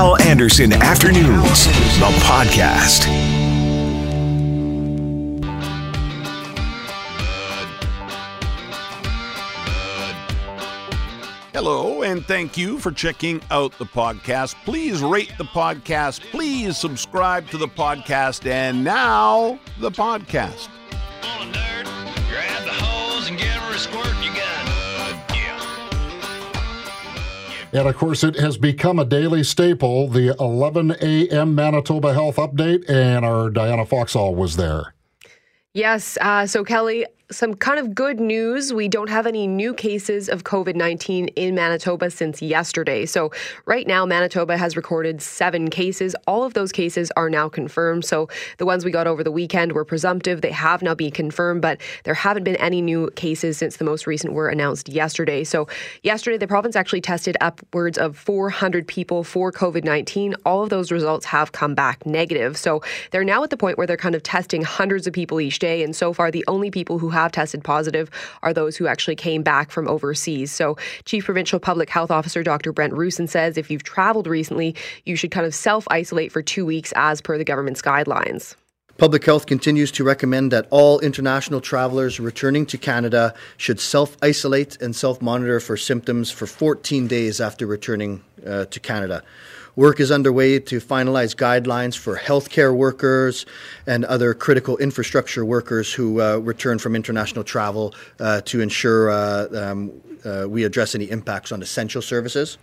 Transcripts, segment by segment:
Hal Anderson Afternoons, the podcast. Hello, and thank you for checking out the podcast. Please rate the podcast. Please subscribe to the podcast. And now, the podcast. And of course, it has become a daily staple, the 11 a.m. Manitoba Health Update, and our Diana Foxall was there. Yes. Uh, so, Kelly, some kind of good news. We don't have any new cases of COVID 19 in Manitoba since yesterday. So, right now, Manitoba has recorded seven cases. All of those cases are now confirmed. So, the ones we got over the weekend were presumptive. They have now been confirmed, but there haven't been any new cases since the most recent were announced yesterday. So, yesterday, the province actually tested upwards of 400 people for COVID 19. All of those results have come back negative. So, they're now at the point where they're kind of testing hundreds of people each day. And so far, the only people who have tested positive are those who actually came back from overseas. So, Chief Provincial Public Health Officer Dr. Brent Roussin says if you've traveled recently, you should kind of self isolate for two weeks as per the government's guidelines. Public Health continues to recommend that all international travelers returning to Canada should self isolate and self monitor for symptoms for 14 days after returning uh, to Canada. Work is underway to finalize guidelines for healthcare workers and other critical infrastructure workers who uh, return from international travel uh, to ensure uh, um, uh, we address any impacts on essential services.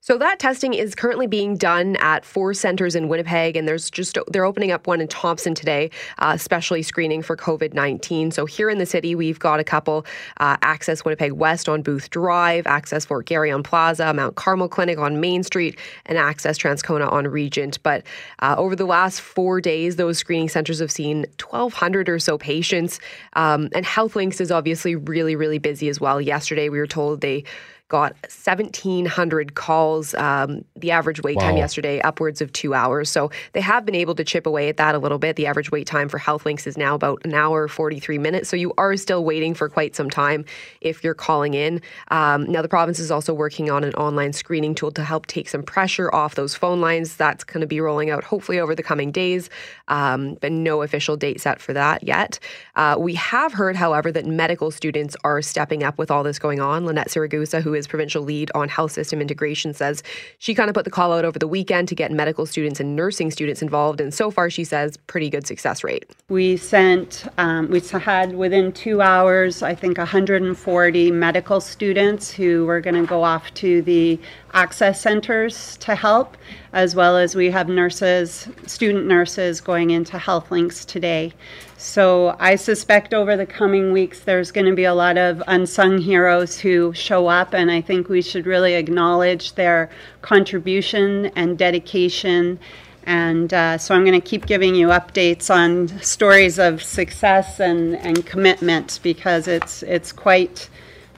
So that testing is currently being done at four centers in Winnipeg, and there's just they're opening up one in Thompson today, uh, especially screening for COVID nineteen. So here in the city, we've got a couple: uh, Access Winnipeg West on Booth Drive, Access Fort Garry on Plaza, Mount Carmel Clinic on Main Street, and Access Transcona on Regent. But uh, over the last four days, those screening centers have seen 1,200 or so patients, um, and HealthLinks is obviously really, really busy as well. Yesterday, we were told they got 1,700 calls. Um, the average wait time yesterday, upwards of two hours. So they have been able to chip away at that a little bit. The average wait time for HealthLinks is now about an hour, 43 minutes. So you are still waiting for quite some time if you're calling in. Um, now, the province is also working on an online screening tool to help take some pressure off those phone lines. That's going to be rolling out hopefully over the coming days, um, but no official date set for that yet. Uh, we have heard, however, that medical students are stepping up with all this going on. Lanette Siragusa, who is provincial lead on health system integration, says she kind of put the call out over the weekend to get medical students and nursing students involved. And so far, she says, pretty good success rate. We sent, um, we had within two hours, I think, 140 medical students who were going to go off to the access centers to help, as well as we have nurses, student nurses going into Health Links today. So I suspect over the coming weeks there's going to be a lot of unsung heroes who show up, and I think we should really acknowledge their contribution and dedication. And uh, so I'm going to keep giving you updates on stories of success and, and commitment because it's, it's quite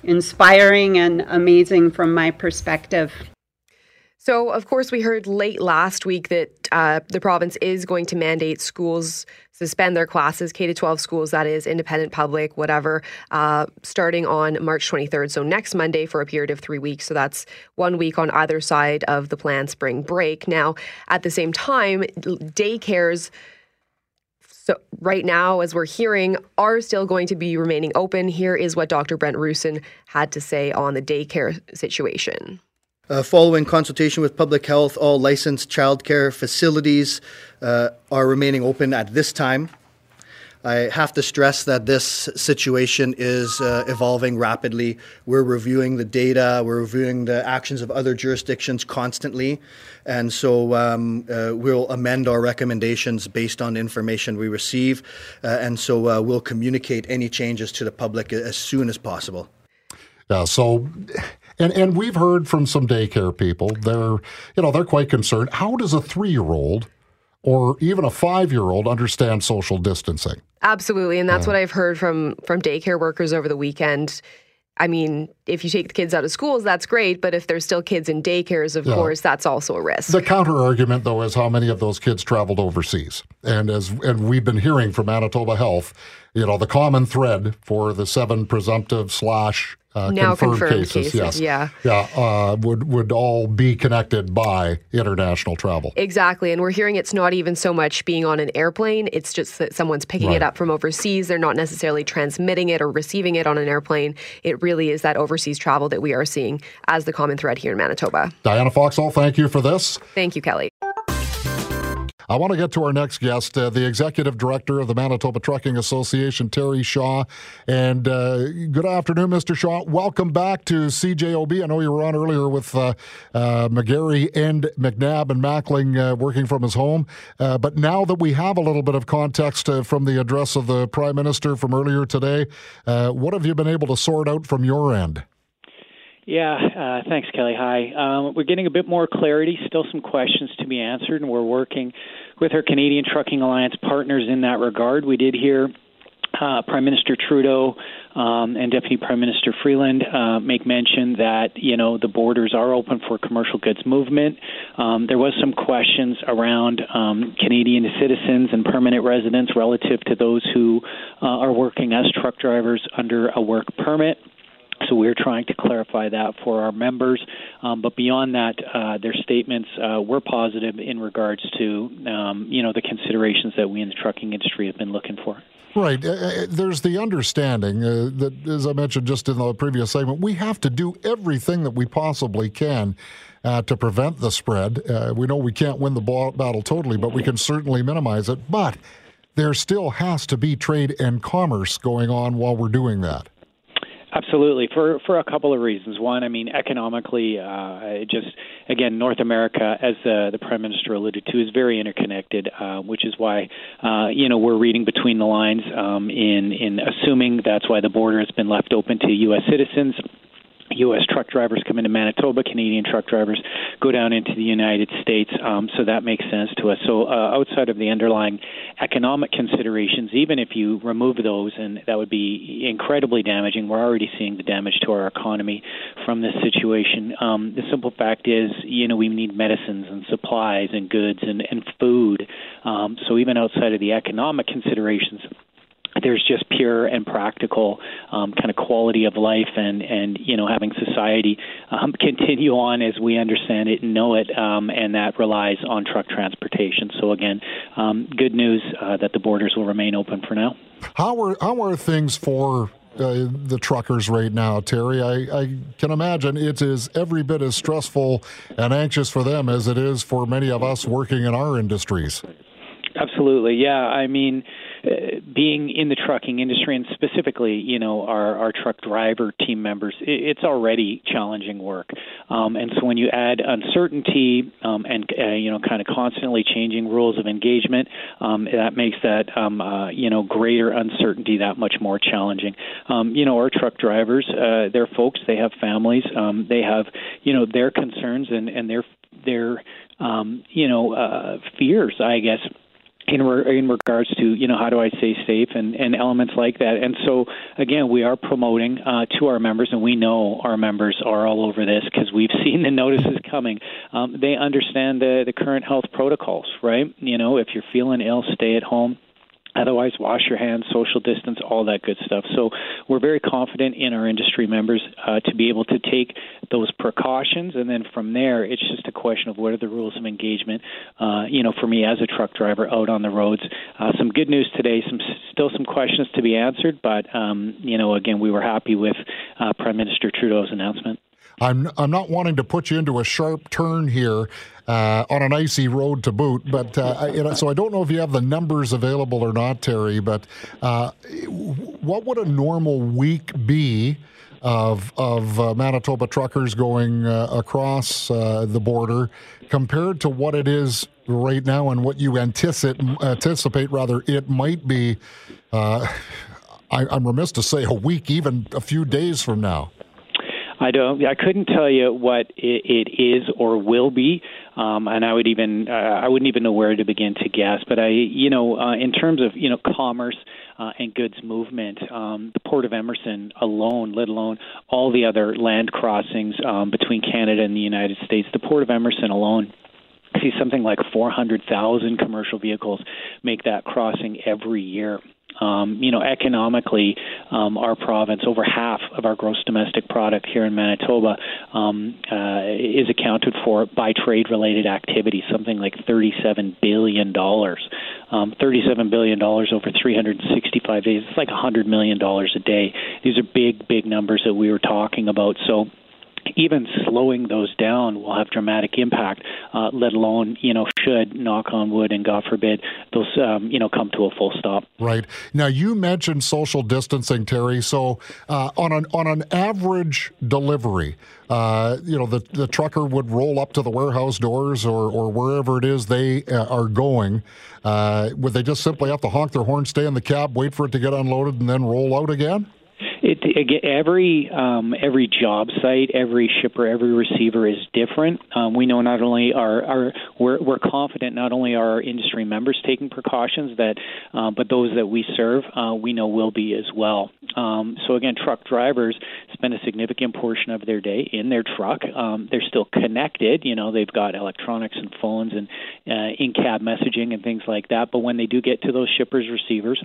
inspiring and amazing from my perspective. So, of course, we heard late last week that uh, the province is going to mandate schools suspend their classes, K to 12 schools, that is, independent, public, whatever, uh, starting on March 23rd. So, next Monday for a period of three weeks. So, that's one week on either side of the planned spring break. Now, at the same time, daycares so right now, as we're hearing, are still going to be remaining open. Here is what Dr. Brent Roussin had to say on the daycare situation. Uh, following consultation with public health, all licensed childcare facilities uh, are remaining open at this time. I have to stress that this situation is uh, evolving rapidly. We're reviewing the data, we're reviewing the actions of other jurisdictions constantly, and so um, uh, we'll amend our recommendations based on information we receive, uh, and so uh, we'll communicate any changes to the public as soon as possible. Yeah, so and and we've heard from some daycare people. They're you know they're quite concerned. How does a three year old or even a five year old understand social distancing? Absolutely, and that's what I've heard from from daycare workers over the weekend. I mean, if you take the kids out of schools, that's great, but if there's still kids in daycares, of Yeah. course, that's also a risk. The counter argument, though, is how many of those kids traveled overseas, and as and we've been hearing from Manitoba Health you know, the common thread for the seven presumptive slash uh, confirmed, confirmed cases, cases, yes, yeah. yeah, uh, would would all be connected by international travel. Exactly. And we're hearing it's not even so much being on an airplane, it's just that someone's picking it up from overseas. They're not necessarily transmitting it or receiving it on an airplane. It really is that overseas travel that we are seeing as the common thread here in Manitoba. Diana Foxall, thank you for this. Thank you, Kelly. I want to get to our next guest, uh, the executive director of the Manitoba Trucking Association, Terry Shaw. And uh, good afternoon, Mr. Shaw. Welcome back to CJOB. I know you were on earlier with uh, uh, McGarry and McNabb and Mackling uh, working from his home. Uh, but now that we have a little bit of context from the address of the Prime Minister from earlier today, what have you been able to sort out from your end? Yeah, uh, thanks, Kelly. Hi. Um, we're getting a bit more clarity, still some questions to be answered, and we're working with our Canadian Trucking Alliance partners in that regard. We did hear uh, Prime Minister Trudeau um, and Deputy Prime Minister Freeland uh, make mention that you know the borders are open for commercial goods movement. Um, there was some questions around um, Canadian citizens and permanent residents relative to those who uh, are working as truck drivers under a work permit. So we're trying to clarify that for our members. Um, but beyond that, uh, their statements uh, were positive in regards to um, you know the considerations that we in the trucking industry have been looking for. Right. Uh, uh, there's the understanding uh, that, as I mentioned just in the previous segment, we have to do everything that we possibly can uh, to prevent the spread. Uh, we know we can't win the battle totally, but we can certainly minimize it. But there still has to be trade and commerce going on while we're doing that. Absolutely, for for a couple of reasons. One, I mean, economically, uh, it just again, North America, as the the Prime Minister alluded to, is very interconnected, uh, which is why uh, you know we're reading between the lines um, in in assuming that's why the border has been left open to U.S. citizens. U.S. truck drivers come into Manitoba, Canadian truck drivers go down into the United States. Um, so that makes sense to us. So uh, outside of the underlying economic considerations, even if you remove those, and that would be incredibly damaging, we're already seeing the damage to our economy from this situation. Um, the simple fact is, you know, we need medicines and supplies and goods and, and food. Um, so even outside of the economic considerations, there's just pure and practical um, kind of quality of life and and you know having society um, continue on as we understand it and know it um, and that relies on truck transportation so again um, good news uh, that the borders will remain open for now How are how are things for uh, the truckers right now, Terry? I, I can imagine it is every bit as stressful and anxious for them as it is for many of us working in our industries. Absolutely, yeah. I mean, uh, being in the trucking industry and specifically, you know, our our truck driver team members, it, it's already challenging work. Um, and so when you add uncertainty um, and uh, you know, kind of constantly changing rules of engagement, um, that makes that um, uh, you know greater uncertainty that much more challenging. Um, you know, our truck drivers, uh, they're folks, they have families, um, they have you know their concerns and and their their you know uh, fears, I guess in, re- in regards to you know how do I stay safe and, and elements like that. And so again, we are promoting uh, to our members, and we know our members are all over this because we've seen the notices coming. Um, they understand the the current health protocols, right? You know, if you're feeling ill, stay at home. Otherwise, wash your hands, social distance, all that good stuff. So we're very confident in our industry members uh, to be able to take those precautions, and then from there, it's just a question of what are the rules of engagement. Uh, you know, for me as a truck driver out on the roads, uh, some good news today. Some still some questions to be answered, but um, you know, again, we were happy with uh, Prime Minister Trudeau's announcement. I'm I'm not wanting to put you into a sharp turn here uh, on an icy road to boot, but uh, I, you know, so I don't know if you have the numbers available or not, Terry. But uh, what would a normal week be? Of of uh, Manitoba truckers going uh, across uh, the border, compared to what it is right now, and what you anticipate anticipate rather it might be. I, I'm remiss to say a week, even a few days from now. I don't. I couldn't tell you what it, it is or will be, um, and I would even. Uh, I wouldn't even know where to begin to guess. But I, you know, uh, in terms of you know commerce uh, and goods movement, um, the port of Emerson alone, let alone all the other land crossings um, between Canada and the United States, the port of Emerson alone see something like 400,000 commercial vehicles make that crossing every year. Um, you know, economically, um, our province, over half of our gross domestic product here in Manitoba um, uh, is accounted for by trade-related activity, something like $37 billion. Um, $37 billion over 365 days. It's like $100 million a day. These are big, big numbers that we were talking about. So even slowing those down will have dramatic impact. Uh, let alone, you know, should knock on wood and God forbid those, um, you know, come to a full stop. Right now, you mentioned social distancing, Terry. So uh, on an on an average delivery, uh, you know, the the trucker would roll up to the warehouse doors or or wherever it is they uh, are going. Uh, would they just simply have to honk their horn, stay in the cab, wait for it to get unloaded, and then roll out again? It, every um, every job site, every shipper, every receiver is different. Um, we know not only are, are we're, we're confident not only are our industry members taking precautions that, uh, but those that we serve, uh, we know will be as well. Um, so again, truck drivers spend a significant portion of their day in their truck. Um, they're still connected. You know, they've got electronics and phones and uh, in-cab messaging and things like that. But when they do get to those shippers receivers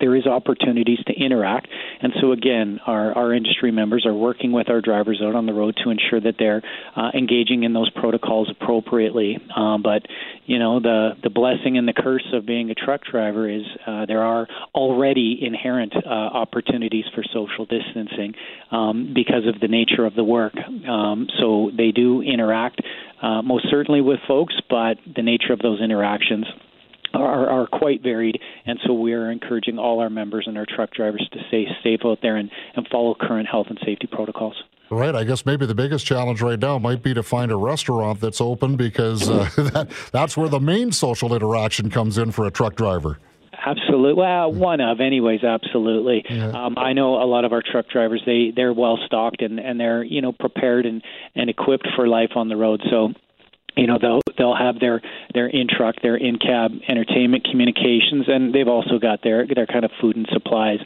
there is opportunities to interact. And so again, our, our industry members are working with our drivers out on the road to ensure that they're uh, engaging in those protocols appropriately. Um, but you know, the the blessing and the curse of being a truck driver is uh, there are already inherent uh, opportunities for social distancing um, because of the nature of the work. Um, so they do interact uh, most certainly with folks, but the nature of those interactions are, are quite varied, and so we are encouraging all our members and our truck drivers to stay safe out there and, and follow current health and safety protocols. Right. I guess maybe the biggest challenge right now might be to find a restaurant that's open because uh, that, that's where the main social interaction comes in for a truck driver. Absolutely. Well, one of, anyways. Absolutely. Yeah. Um, I know a lot of our truck drivers. They they're well stocked and and they're you know prepared and and equipped for life on the road. So you know they'll they'll have their their in truck their in cab entertainment communications and they've also got their their kind of food and supplies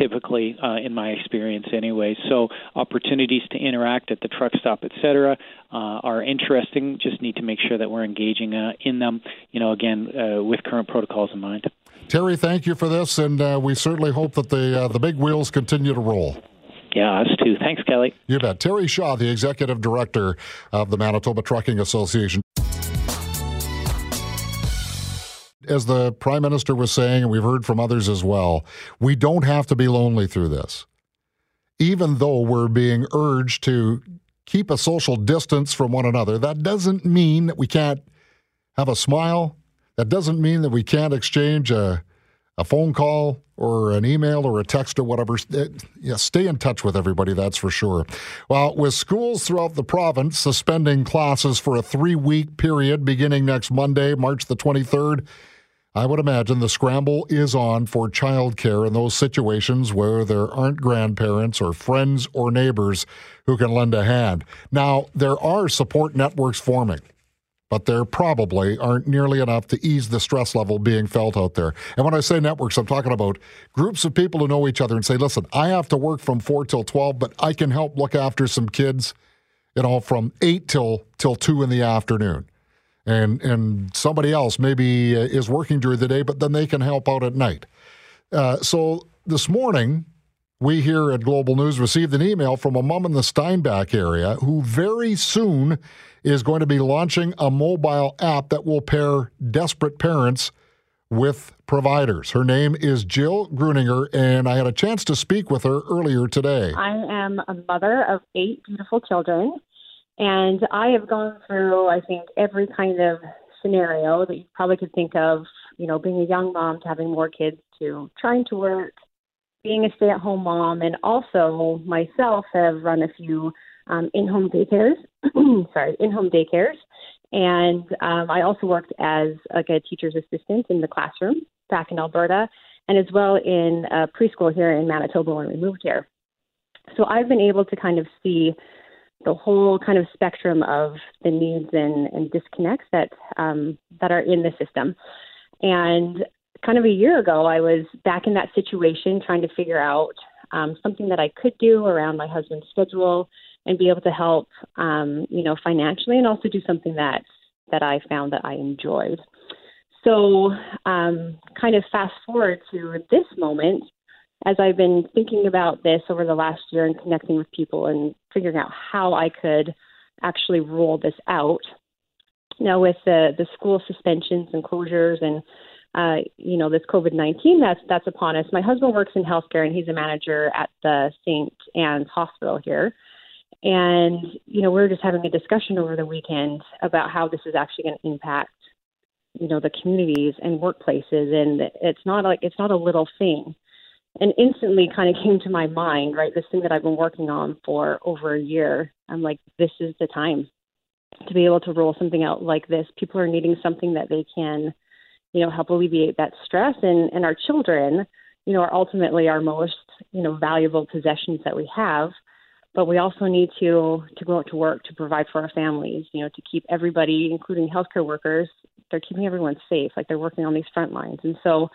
typically uh, in my experience anyway so opportunities to interact at the truck stop etc uh, are interesting just need to make sure that we're engaging uh, in them you know again uh, with current protocols in mind Terry thank you for this and uh, we certainly hope that the uh, the big wheels continue to roll yeah, us too. Thanks, Kelly. You bet. Terry Shaw, the executive director of the Manitoba Trucking Association. As the Prime Minister was saying, and we've heard from others as well, we don't have to be lonely through this. Even though we're being urged to keep a social distance from one another, that doesn't mean that we can't have a smile. That doesn't mean that we can't exchange a a phone call or an email or a text or whatever. Eh, yeah, stay in touch with everybody, that's for sure. Well, with schools throughout the province suspending classes for a three week period beginning next Monday, March the 23rd, I would imagine the scramble is on for childcare in those situations where there aren't grandparents or friends or neighbors who can lend a hand. Now, there are support networks forming but there probably aren't nearly enough to ease the stress level being felt out there. And when I say networks, I'm talking about groups of people who know each other and say, listen, I have to work from 4 till 12, but I can help look after some kids, you know, from 8 till till 2 in the afternoon. And and somebody else maybe uh, is working during the day, but then they can help out at night. Uh, so this morning, we here at Global News received an email from a mom in the Steinbach area who very soon is going to be launching a mobile app that will pair desperate parents with providers. Her name is Jill Gruninger, and I had a chance to speak with her earlier today. I am a mother of eight beautiful children, and I have gone through, I think, every kind of scenario that you probably could think of, you know, being a young mom to having more kids to trying to work being a stay at home mom and also myself have run a few um, in home daycares, sorry, in home daycares. And um, I also worked as like a teacher's assistant in the classroom back in Alberta and as well in a preschool here in Manitoba when we moved here. So I've been able to kind of see the whole kind of spectrum of the needs and, and disconnects that um, that are in the system. And kind of a year ago, I was back in that situation trying to figure out um, something that I could do around my husband's schedule and be able to help, um, you know, financially and also do something that that I found that I enjoyed. So, um, kind of fast forward to this moment, as I've been thinking about this over the last year and connecting with people and figuring out how I could actually roll this out. Now, with the the school suspensions and closures and uh, you know this COVID nineteen that's that's upon us. My husband works in healthcare and he's a manager at the St. Anne's Hospital here. And you know we we're just having a discussion over the weekend about how this is actually going to impact you know the communities and workplaces, and it's not like it's not a little thing. And instantly, kind of came to my mind, right? This thing that I've been working on for over a year. I'm like, this is the time to be able to roll something out like this. People are needing something that they can, you know, help alleviate that stress. And and our children, you know, are ultimately our most, you know, valuable possessions that we have. But we also need to to go out to work to provide for our families, you know, to keep everybody, including healthcare workers, they're keeping everyone safe. Like they're working on these front lines. And so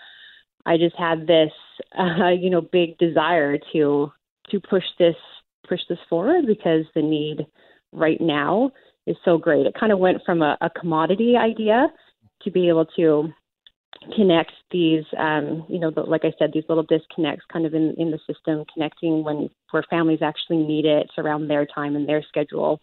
I just had this, uh, you know, big desire to to push this push this forward because the need right now is so great. It kind of went from a, a commodity idea to be able to connect these, um, you know, the, like I said, these little disconnects kind of in, in the system, connecting when where families actually need it around their time and their schedule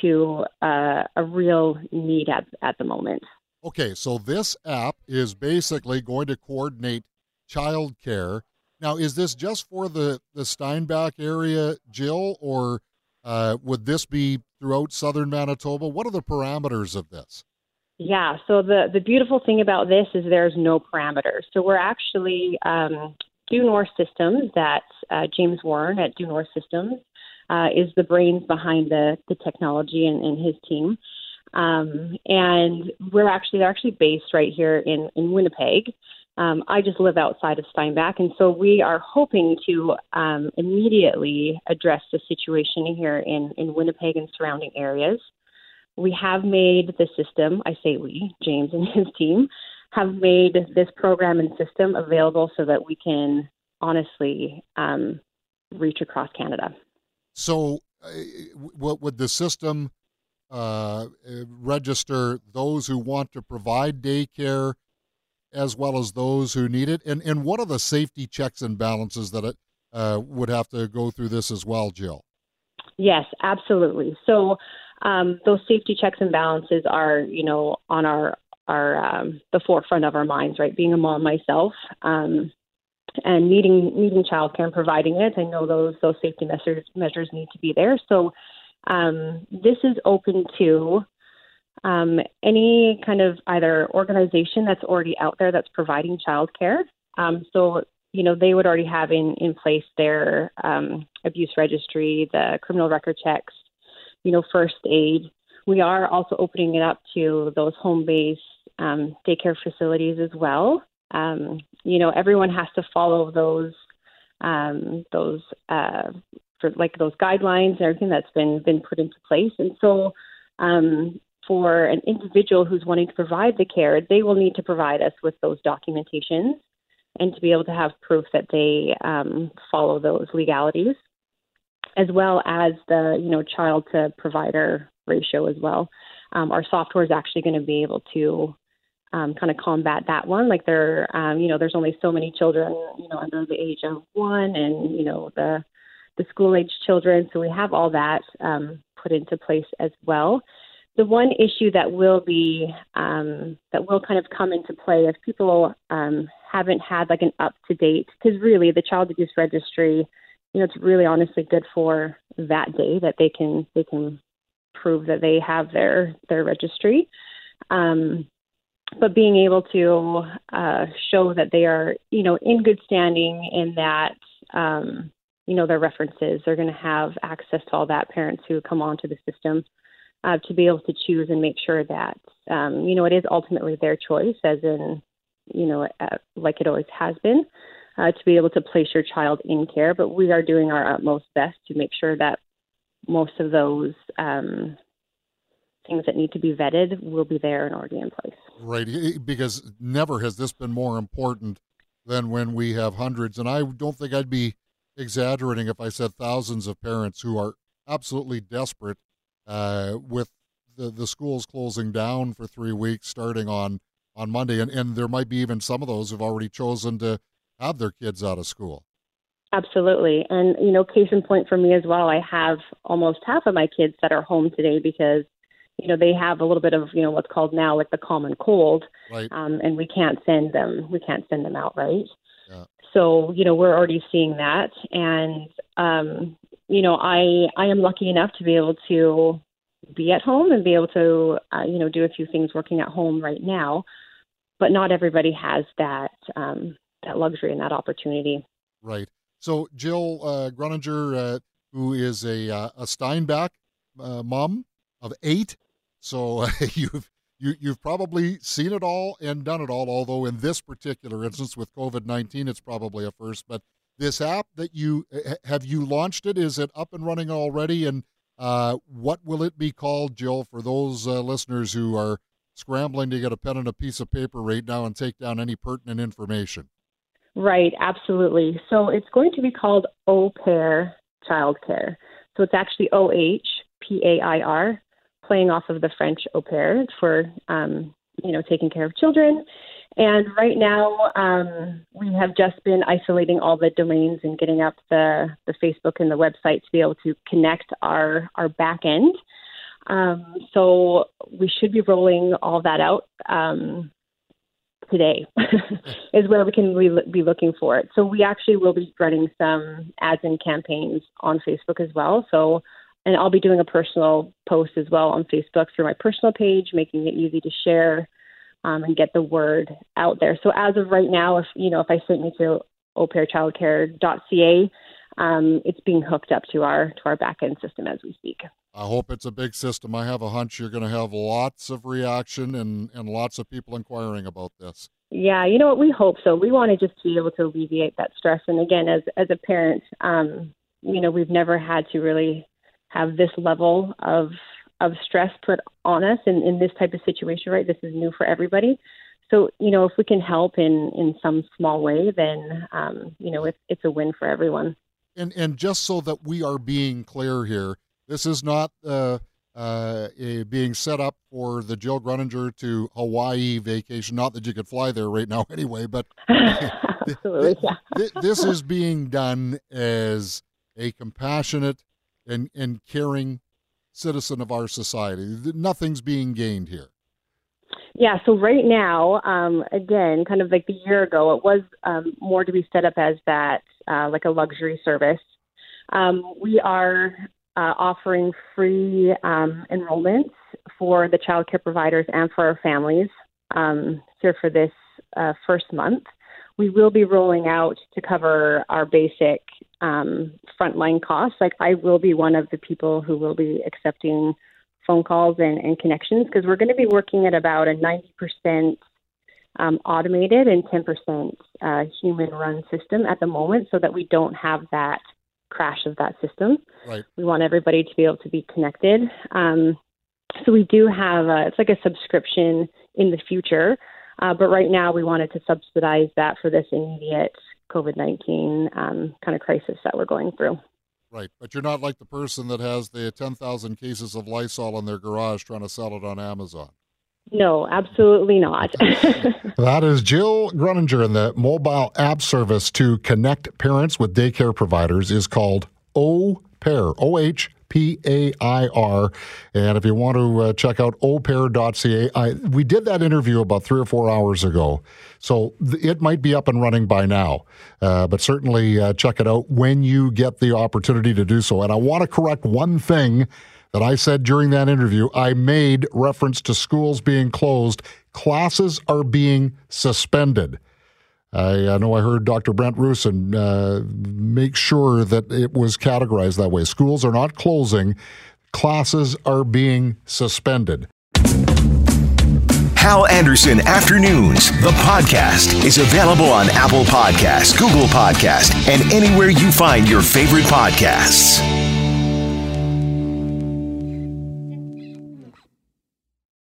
to uh, a real need at, at the moment. Okay, so this app is basically going to coordinate childcare. Now, is this just for the, the Steinbach area, Jill, or uh, would this be throughout southern Manitoba? What are the parameters of this? Yeah, so the, the beautiful thing about this is there's no parameters. So we're actually um, Due North Systems, that uh, James Warren at Due North Systems uh, is the brains behind the, the technology and, and his team. Um, and we're actually they're actually based right here in in Winnipeg. Um, I just live outside of Steinbach, and so we are hoping to um, immediately address the situation here in in Winnipeg and surrounding areas. We have made the system. I say we, James and his team, have made this program and system available so that we can honestly um, reach across Canada. So, uh, what would the system uh, register those who want to provide daycare as well as those who need it? And, and what are the safety checks and balances that it uh, would have to go through this as well, Jill? Yes, absolutely. So um, those safety checks and balances are, you know, on our our um, the forefront of our minds, right? Being a mom myself, um, and needing needing childcare and providing it, I know those those safety measures measures need to be there. So um, this is open to um, any kind of either organization that's already out there that's providing childcare. Um, so, you know, they would already have in, in place their um, abuse registry, the criminal record checks, you know, first aid. We are also opening it up to those home based um, daycare facilities as well. Um, you know, everyone has to follow those um, those uh, for like those guidelines and everything that's been been put into place. And so, um, for an individual who's wanting to provide the care, they will need to provide us with those documentations and to be able to have proof that they um, follow those legalities, as well as the you know child to provider ratio as well. Um, our software is actually going to be able to um, kind of combat that one. Like there, um, you know, there's only so many children, you know, under the age of one, and you know the the school age children. So we have all that um, put into place as well. The one issue that will be um, that will kind of come into play if people um, haven't had like an up to date, because really the child abuse registry, you know, it's really honestly good for that day that they can they can prove that they have their their registry. Um, but being able to uh, show that they are, you know, in good standing in that um, you know, their references. They're going to have access to all that parents who come onto the system uh, to be able to choose and make sure that, um, you know, it is ultimately their choice, as in, you know, uh, like it always has been, uh, to be able to place your child in care. But we are doing our utmost best to make sure that most of those um, things that need to be vetted will be there and already in place. Right, because never has this been more important than when we have hundreds. And I don't think I'd be exaggerating if I said thousands of parents who are absolutely desperate uh, with the, the schools closing down for three weeks starting on on Monday, and, and there might be even some of those who've already chosen to have their kids out of school. Absolutely. And, you know, case in point for me as well, I have almost half of my kids that are home today because, you know, they have a little bit of, you know, what's called now like the common cold. Right. Um, and we can't send them, we can't send them out, right? So, you know, we're already seeing that. And, um, you know, I, I am lucky enough to be able to be at home and be able to, uh, you know, do a few things working at home right now. But not everybody has that, um, that luxury and that opportunity. Right. So Jill uh, Gruninger, uh, who is a uh, a Steinbach uh, mom of eight, so you've you, you've probably seen it all and done it all. Although in this particular instance with COVID nineteen, it's probably a first. But this app that you have you launched it? Is it up and running already? And uh, what will it be called, Jill, for those uh, listeners who are scrambling to get a pen and a piece of paper right now and take down any pertinent information? Right, absolutely. So it's going to be called O Pair Childcare. So it's actually O H P A I R, playing off of the French au pair for um, you know taking care of children. And right now, um, we have just been isolating all the domains and getting up the the Facebook and the website to be able to connect our our back end. Um, so we should be rolling all that out um, today is where we can re- be looking for it. So we actually will be running some ads and campaigns on Facebook as well. So and I'll be doing a personal post as well on Facebook through my personal page, making it easy to share um, and get the word out there. So as of right now, if you know if I sent you to ohpairchildcare.ca, um, it's being hooked up to our to our back end system as we speak. I hope it's a big system. I have a hunch you're going to have lots of reaction and, and lots of people inquiring about this. Yeah, you know what? We hope so. We want to just be able to alleviate that stress. And again, as as a parent, um, you know, we've never had to really have this level of of stress put on us in, in this type of situation, right? This is new for everybody. So, you know, if we can help in, in some small way, then, um, you know, it's, it's a win for everyone. And, and just so that we are being clear here, this is not uh, uh, being set up for the Jill Gruninger to Hawaii vacation. Not that you could fly there right now anyway, but Absolutely, yeah. this is being done as a compassionate and, and caring citizen of our society. Nothing's being gained here. Yeah, so right now, um, again, kind of like the year ago, it was um, more to be set up as that, uh, like a luxury service. Um, we are uh, offering free um, enrollments for the child care providers and for our families um, here for this uh, first month. We will be rolling out to cover our basic um, frontline costs. Like I will be one of the people who will be accepting phone calls and, and connections because we're going to be working at about a 90% um, automated and 10% uh, human run system at the moment so that we don't have that crash of that system. Right. We want everybody to be able to be connected. Um, so we do have a, it's like a subscription in the future, uh, but right now we wanted to subsidize that for this immediate COVID 19 um, kind of crisis that we're going through. Right. But you're not like the person that has the 10,000 cases of Lysol in their garage trying to sell it on Amazon. No, absolutely not. that is Jill Gruninger, and the mobile app service to connect parents with daycare providers is called O Pair, O H P A I R. And if you want to uh, check out ohpair.ca, I, we did that interview about three or four hours ago. So th- it might be up and running by now. Uh, but certainly uh, check it out when you get the opportunity to do so. And I want to correct one thing that I said during that interview. I made reference to schools being closed, classes are being suspended. I, I know I heard Dr. Brent Roussin uh, make sure that it was categorized that way. Schools are not closing, classes are being suspended. Hal Anderson Afternoons, the podcast, is available on Apple Podcasts, Google Podcasts, and anywhere you find your favorite podcasts.